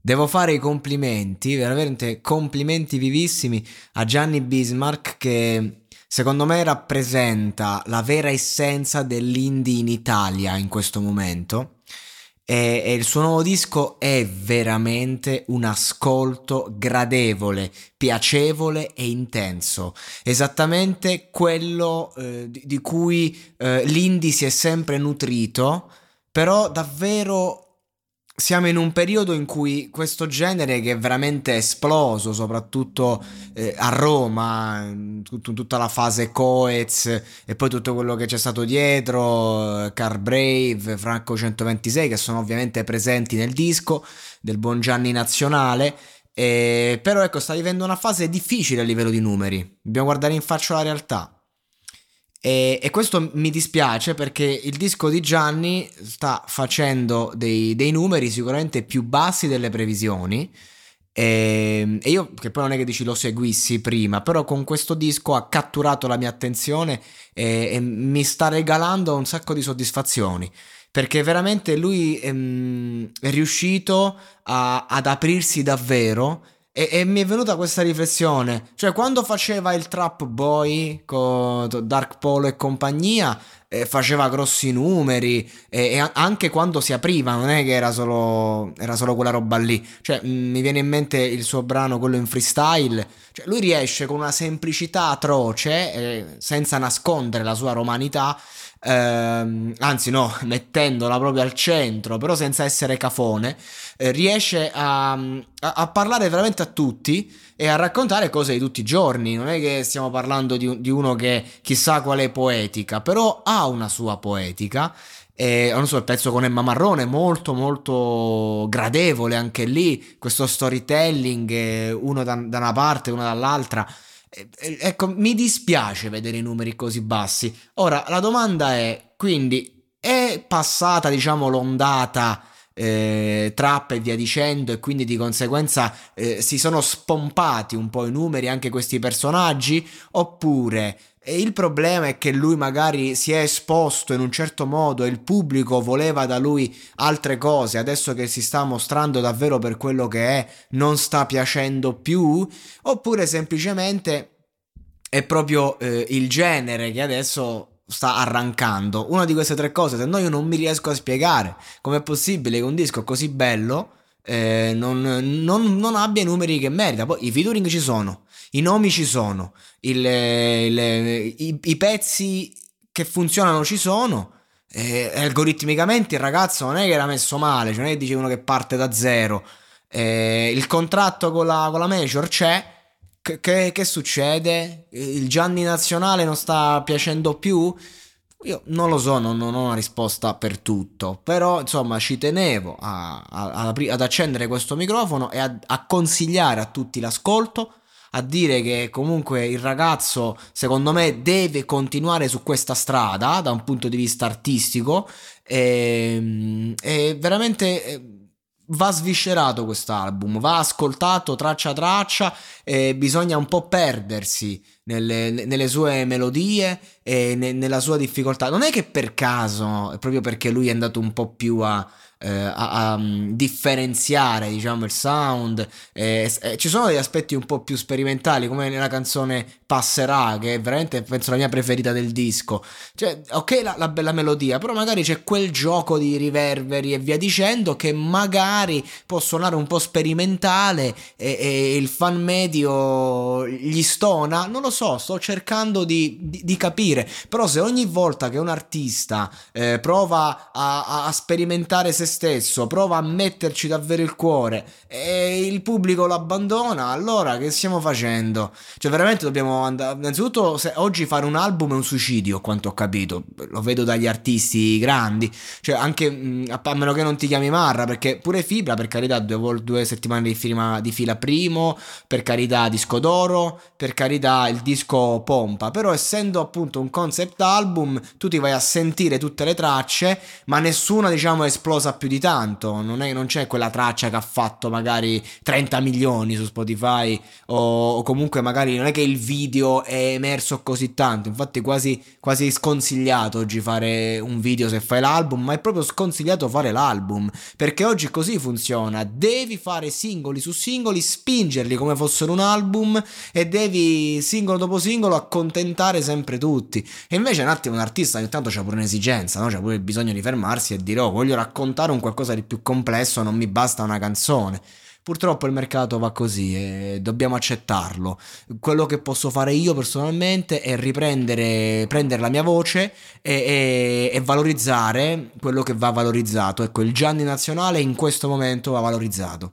Devo fare i complimenti, veramente complimenti vivissimi a Gianni Bismarck che secondo me rappresenta la vera essenza dell'indie in Italia in questo momento. E, e il suo nuovo disco è veramente un ascolto gradevole, piacevole e intenso, esattamente quello eh, di, di, cui eh, l'indie si è sempre nutrito, però davvero siamo in un periodo in cui questo genere che è veramente esploso, soprattutto eh, a Roma, in tut- tutta la fase Coez e poi tutto quello che c'è stato dietro, eh, Car Brave, Franco 126, che sono ovviamente presenti nel disco del buon Gianni Nazionale. Eh, però ecco, sta vivendo una fase difficile a livello di numeri. Dobbiamo guardare in faccia la realtà. E, e, questo mi dispiace perché il disco di Gianni sta facendo dei, dei numeri sicuramente più bassi delle previsioni. E, e, io, che poi non è che dici lo seguissi prima, però con questo disco ha catturato la mia attenzione e, e mi sta regalando un sacco di soddisfazioni. Perché veramente lui ehm, è riuscito a, ad aprirsi davvero e, e, mi è venuta questa riflessione, cioè quando faceva il Trap Boy con Dark Polo e compagnia, eh, faceva grossi numeri e, e, anche quando si apriva, non è che era solo, era solo quella roba lì, cioè mh, mi viene in mente il suo brano, quello in freestyle, cioè lui riesce con una semplicità atroce, eh, senza nascondere la sua romanità, ehm, anzi no, mettendola proprio al centro, però senza essere cafone, eh, riesce a, a, a, parlare veramente a tutti e a raccontare cose di tutti i giorni. Non è che stiamo parlando di, di uno che chissà qual è poetica, però ha una sua poetica. E, non so, il pezzo con Emma Marrone, molto molto gradevole anche lì, questo storytelling, uno da, da una parte, uno dall'altra. Ecco, mi dispiace vedere i numeri così bassi. Ora, la domanda è, quindi, è passata, diciamo, l'ondata eh, trap e via dicendo e quindi di conseguenza eh, si sono spompati un po' i numeri anche questi personaggi oppure il problema è che lui magari si è esposto in un certo modo e il pubblico voleva da lui altre cose, adesso che si sta mostrando davvero per quello che è, non sta piacendo più, oppure semplicemente è proprio eh, il genere che adesso sta arrancando. Una di queste tre cose, se no io non mi riesco a spiegare com'è possibile che un disco così bello eh, non, non, non, abbia i numeri che merita. Poi i featuring ci sono, i nomi ci sono, il, il, i, i, pezzi che funzionano ci sono. Eh, algoritmicamente il ragazzo non è che era messo male, cioè non è che dice uno che parte da zero. Eh, il contratto con la, con la Major c'è. Che, che, succede? Il Gianni Nazionale non sta piacendo più? Io non lo so, non, non, ho una risposta per tutto, però insomma ci tenevo a, a, ad accendere questo microfono e a, a consigliare a tutti l'ascolto, a dire che comunque il ragazzo secondo me deve continuare su questa strada da un punto di vista artistico e, e veramente eh, va sviscerato quest'album, va ascoltato traccia traccia e bisogna un po' perdersi nelle, nelle sue melodie e ne, nella sua difficoltà. Non è che per caso, proprio perché lui è andato un po' più a eh, a, a um, differenziare diciamo il sound eh, eh, ci sono degli aspetti un po' più sperimentali come nella canzone Passerà che è veramente penso la mia preferita del disco. Cioè ok la, la bella melodia però magari c'è quel gioco di riverberi e via dicendo che magari può suonare un po' sperimentale e, e il fan medio gli stona. Non lo so sto cercando di, di, di capire. Però se ogni volta che un artista eh, prova a, a sperimentare se stesso, prova a metterci davvero il cuore. E il pubblico lo abbandona, allora che stiamo facendo? Cioè veramente dobbiamo andare, innanzitutto se oggi fare un album è un suicidio, quanto ho capito, lo vedo dagli artisti grandi, cioè anche a meno che non ti chiami Marra, perché pure Fibra per carità due, due settimane di, firma, di fila primo, per carità disco d'oro, per carità il disco pompa, però essendo appunto un concept album tu ti vai a sentire tutte le tracce, ma nessuna diciamo è esplosa più di tanto, non, è, non c'è quella traccia che ha fatto magari 30 milioni su Spotify o, o, comunque magari non è che il video è emerso così tanto, infatti quasi, quasi sconsigliato oggi fare un video se fai l'album, ma è proprio sconsigliato fare l'album, perché oggi così funziona, devi fare singoli su singoli, spingerli come fossero un album e devi singolo dopo singolo accontentare sempre tutti. E invece un attimo un artista ogni tanto c'ha pure un'esigenza, no? c'ha pure il bisogno di fermarsi e dire oh voglio raccontare un qualcosa di più complesso, non mi basta una canzone. Purtroppo il mercato va così e dobbiamo accettarlo. Quello che posso fare io personalmente è riprendere prendere la mia voce e, e, e valorizzare quello che va valorizzato. Ecco, il Gianni nazionale in questo momento va valorizzato.